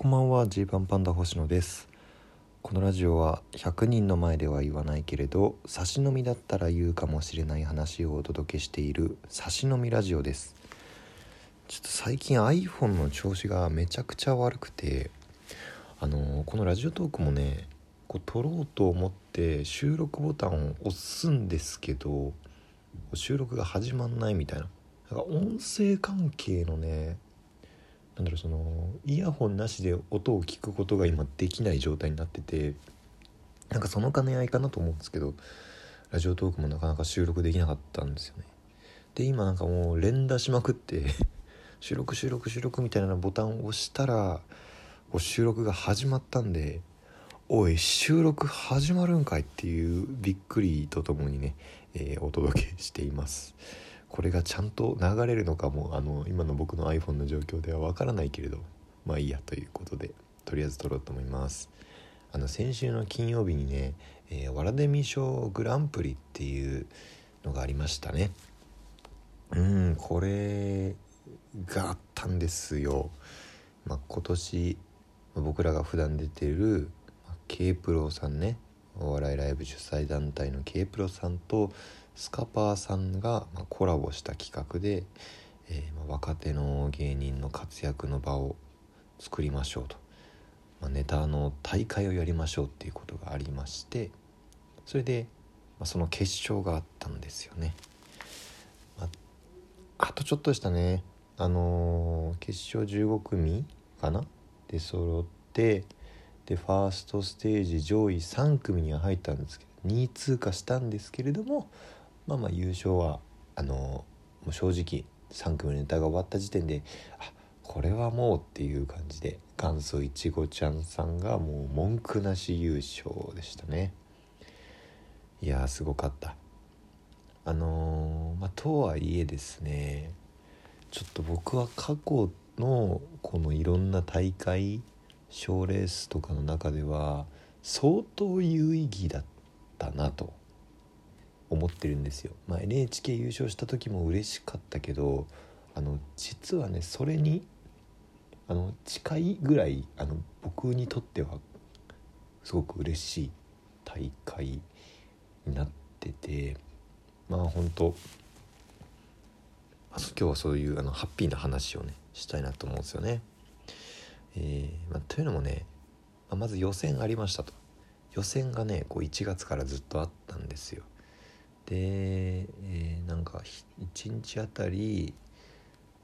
こんばんはジーパンパンダ星野です。このラジオは100人の前では言わないけれど差し飲みだったら言うかもしれない話をお届けしている差し飲みラジオです。ちょっと最近 iPhone の調子がめちゃくちゃ悪くてあのこのラジオトークもねこう撮ろうと思って収録ボタンを押すんですけど収録が始まんないみたいな。なんか音声関係のねなんだろうそのイヤホンなしで音を聞くことが今できない状態になっててなんかその兼ね合いかなと思うんですけどラジオトークもなかなか収録できなかったんですよね。で今なんかもう連打しまくって 収録収録収録みたいなボタンを押したらこう収録が始まったんでおい収録始まるんかいっていうびっくりとともにね、えー、お届けしています。これがちゃんと流れるのかもあの今の僕の iPhone の状況ではわからないけれどまあいいやということでとりあえず撮ろうと思います。あの先週の金曜日にね、えー、ワラデミ賞グランプリっていうのがありましたね。うんこれがあったんですよ、まあ、今年僕らが普段出てる K プロさんねお笑いライブ主催団体の K プロさんとスカパーさんがコラボした企画で、えー、若手の芸人の活躍の場を作りましょうと、まあ、ネタの大会をやりましょうっていうことがありましてそれで、まあ、その決勝があったんですよね。まあ、あとちょっとしたね。あのー、決勝15組かな？で揃ってでファーストステージ上位3組には入ったんですけど2位通過したんですけれどもまあまあ優勝はあのもう正直3組のネタが終わった時点であこれはもうっていう感じで元祖いちごちゃんさんがもう文句なし優勝でしたね。いやすごかった。あのー、まあとはいえですねちょっと僕は過去のこのいろんな大会賞レースとかの中では相当有意義だったなと。思ってるんですよ。まあ、NHK 優勝した時も嬉しかったけどあの実はねそれにあの近いぐらいあの僕にとってはすごく嬉しい大会になっててまあ本当今日はそういうあのハッピーな話をねしたいなと思うんですよね。えーまあ、というのもね、まあ、まず予選ありましたと予選がねこう1月からずっとあったんですよ。で、えー、なんか1日あたり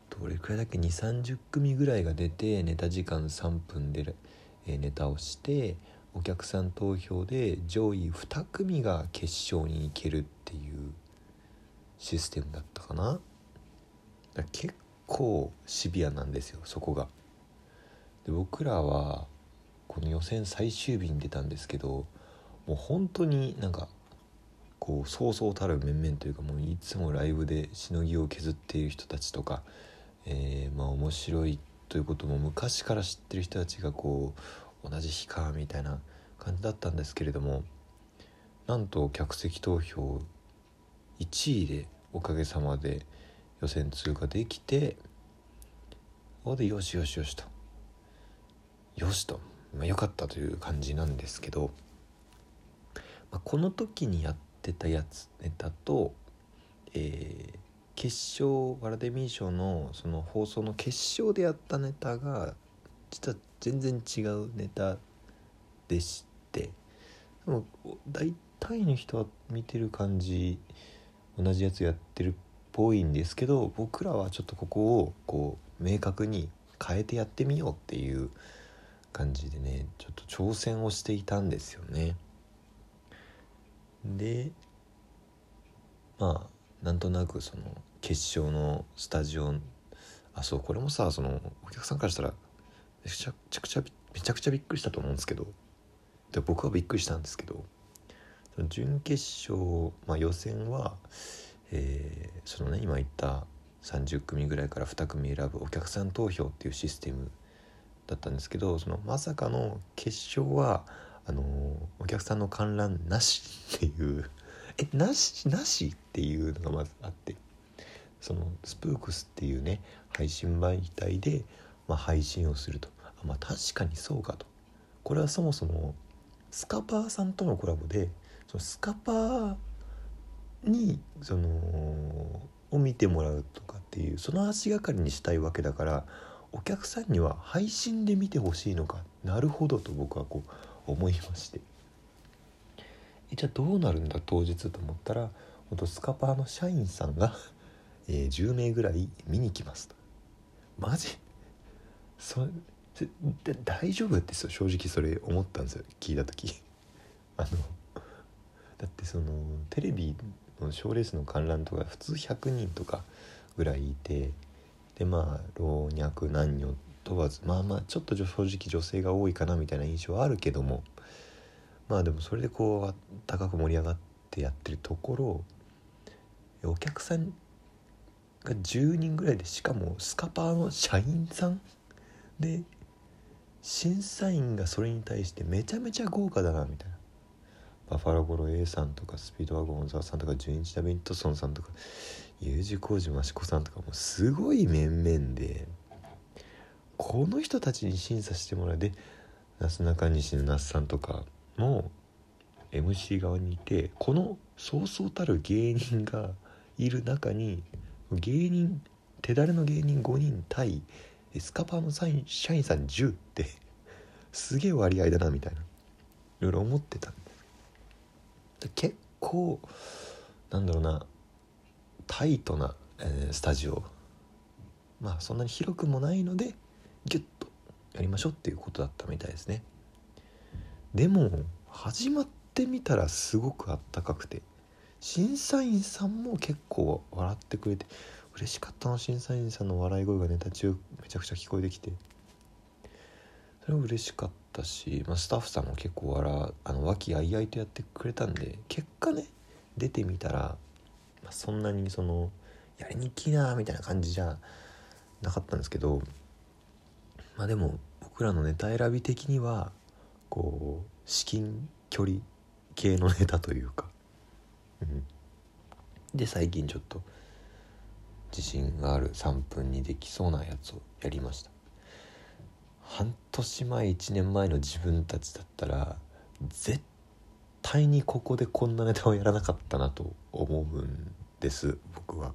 どれくらいだっけ？2 3 0組ぐらいが出てネタ時間3分で、え、ネタをしてお客さん投票で上位2組が決勝に行けるっていうシステムだったかな？結構シビアなんですよそこが。で僕らはこの予選最終日に出たんですけどもう本当になんかこうそうそうたる面々というかもういつもライブでしのぎを削っている人たちとか、えー、まあ面白いということも昔から知ってる人たちがこう同じ日かみたいな感じだったんですけれどもなんと客席投票1位でおかげさまで予選通過できてここでよしよしよしと。よしと、まあ、よかったという感じなんですけど、まあ、この時にやっってたやつネタと、えー、決勝ワラデミー賞のその放送の決勝でやったネタが実は全然違うネタでしてでも大体の人は見てる感じ同じやつやってるっぽいんですけど僕らはちょっとここをこう明確に変えてやってみようっていう感じでねちょっと挑戦をしていたんですよね。でまあなんとなくその決勝のスタジオあそうこれもさそのお客さんからしたらめちゃくちゃめちゃくちゃびっくりしたと思うんですけどで僕はびっくりしたんですけど準決勝、まあ、予選は、えー、そのね今言った30組ぐらいから2組選ぶお客さん投票っていうシステムだったんですけどそのまさかの決勝はあのお客さんの観覧なしっていうえなしなしっていうのがまずあってそのスプークスっていうね配信媒体で、まあ、配信をすると。あまあ確かにそうかと。これはそもそもスカパーさんとのコラボでそのスカパーにそのを見てもらうとかっていうその足がかりにしたいわけだからお客さんには配信で見てほしいのか。なるほどと僕はこう思いまして。えじゃあどうなるんだ？当日と思ったらほんとスカパーの社員さんがえー、10名ぐらい見に来ますとマジ？そで大丈夫って正直それ思ったんですよ。聞いた時。あのだってそのテレビの賞レースの観覧とか普通100人とかぐらいいてでまあ老若男女問わずまあまあちょっと正直女性が多いかなみたいな印象はあるけども。まあでもそれでこう高く盛り上がってやってるところ。お客さんが10人ぐらいでしかもスカパーの社員さんで審査員がそれに対してめちゃめちゃ豪華だなみたいな。バファローゴロ A さんとかスピードワゴン小沢さんとか純一ダビントソンさんとか U 字工事益子さんとかもすごい面々で。この人たちに審査してもらう。でなすなかにしの那須さんとかも MC 側にいてこのそうそうたる芸人がいる中に芸人手だれの芸人5人対スカパーの社員さん10ってすげえ割合だなみたいないろいろ思ってたんで結構なんだろうなタイトな、えー、スタジオ。まあそんなに広くもないのでギュッとやりましょうっていうことだったみたいですね。でも始まってみたらすごくあったかくて審査員さんも結構笑ってくれて嬉しかったな審査員さんの笑い声がネタ中めちゃくちゃ聞こえてきて。それも嬉しかったし、まあ、スタッフさんも結構笑あの和気あいあいとやってくれたんで結果ね出てみたら、まあ、そんなにそのやりにきなみたいな感じじゃなかったんですけどまあでも僕らのネタ選び的にはこう至近距離系のネタというか、うん、で最近ちょっと自信がある3分にできそうなやつをやりました。半年前1年前の自分たちだったら絶対にここでこんなネタをやらなかったなと思うんです僕は。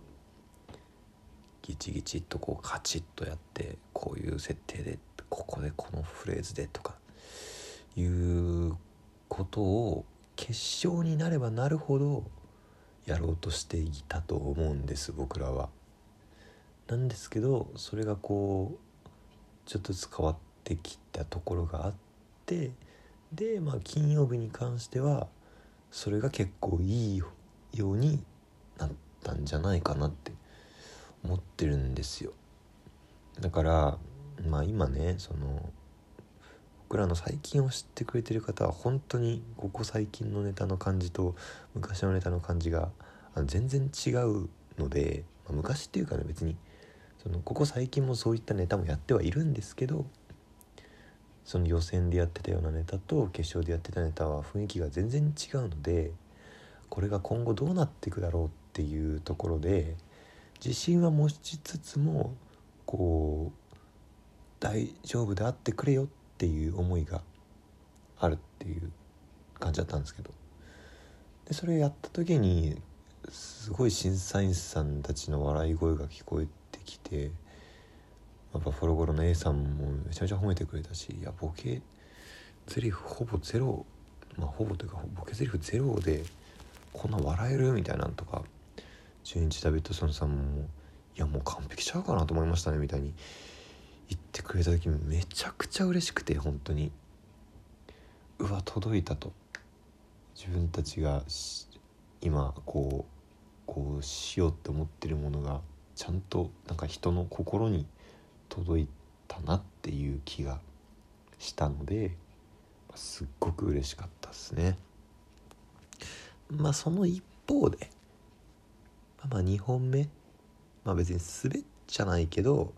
ギチギチっとこうカチッとやってこういう設定でここでこのフレーズでとかいうことを決勝になればなるほどやろうとしていたと思うんです僕らは。なんですけどそれがこうちょっとずつ変わってきたところがあってでまあ金曜日に関してはそれが結構いいようになったんじゃないかなって思ってるんですよ。だからまあ今ねその僕らの最近を知ってくれてる方は本当にここ最近のネタの感じと昔のネタの感じが全然違うので、まあ、昔っていうかね別にそのここ最近もそういったネタもやってはいるんですけどその予選でやってたようなネタと決勝でやってたネタは雰囲気が全然違うのでこれが今後どうなっていくだろうっていうところで自信は持ちつつもこう大丈夫であってくれよっていう思いがあるっていう感じだったんですけどでそれやった時にすごい審査員さんたちの笑い声が聞こえて。きて、まあ、バファロゴロの A さんもめちゃめちゃ褒めてくれたしいやボケゼリフほぼゼロまあほぼというかボケゼリフゼロでこんな笑える？みたいなんとか純一ダビッドソンさんもいやもう完璧ちゃうかなと思いましたねみたいに言ってくれた時めちゃくちゃ嬉しくて本当にうわ届いたと自分たちが今こうこうしようって思ってるものがちゃんとなんか人の心に届いたなっていう気がしたのですっごく嬉しかったですね。まあその一方でまあ2本目。まあ別に滑っちゃないけど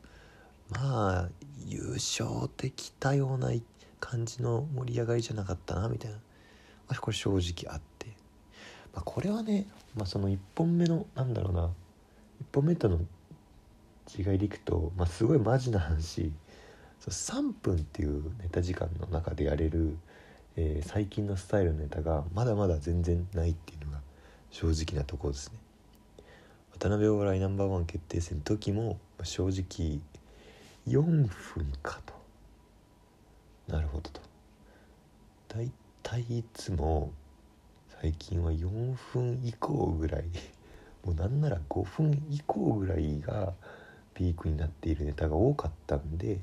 まあ優勝できたような感じの盛り上がりじゃなかったなみたいな。これ正直あって、まあ、これはね、まあ、その1本目のなんだろうな。1本目との違いでいくと、まあ、すごいマジな話。3分っていうネタ時間の中でやれる、えー、最近のスタイルのネタがまだまだ全然ないっていうのが正直なところですね。渡辺お笑いナンバーワン決定戦の時も正直4分かと。なるほどと。大体いつも最近は4分以降ぐらい もうなんなら5分以降ぐらいがピークになっているネタが多かったんで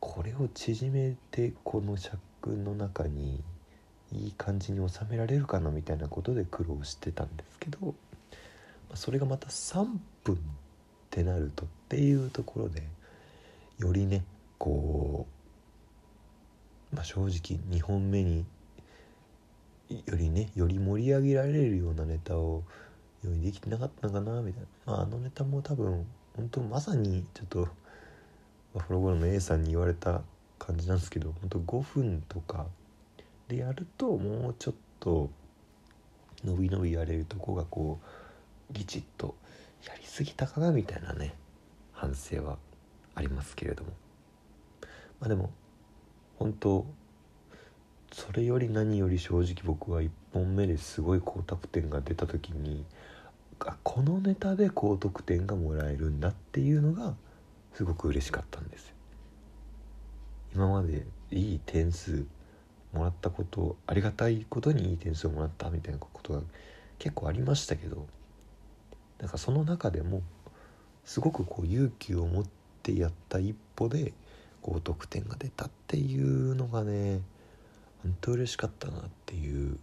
これを縮めてこの尺の中にいい感じに収められるかなみたいなことで苦労してたんですけどそれがまた3分ってなるとっていうところでよりねこう、まあ、正直2本目によりねより盛り上げられるようなネタを用意できてなかったのかなみたいな、まあ、あのネタも多分本当まさにちょっとバファローゴロの A さんに言われた感じなんですけど本当5分とかでやるともうちょっと伸び伸びやれるとこがこうギチッとやりすぎたかなみたいなね反省はありますけれども。まあでも本当それより何より正直僕は1本目ですごい高得点が出た時にあこのネタで高得点がもらえるんだっていうのがすごく嬉しかったんです今までいい点数もらったことありがたいことにいい点数をもらったみたいなことが結構ありましたけどなんかその中でもすごくこう勇気を持ってやった一歩で高得点が出たっていうのがね本当嬉しかったなっていう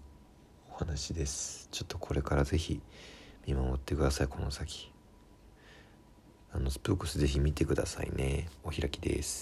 お話です。ちょっとこれから是非見守ってくださいこの先。あのスプークスぜひ見てくださいね。お開きです。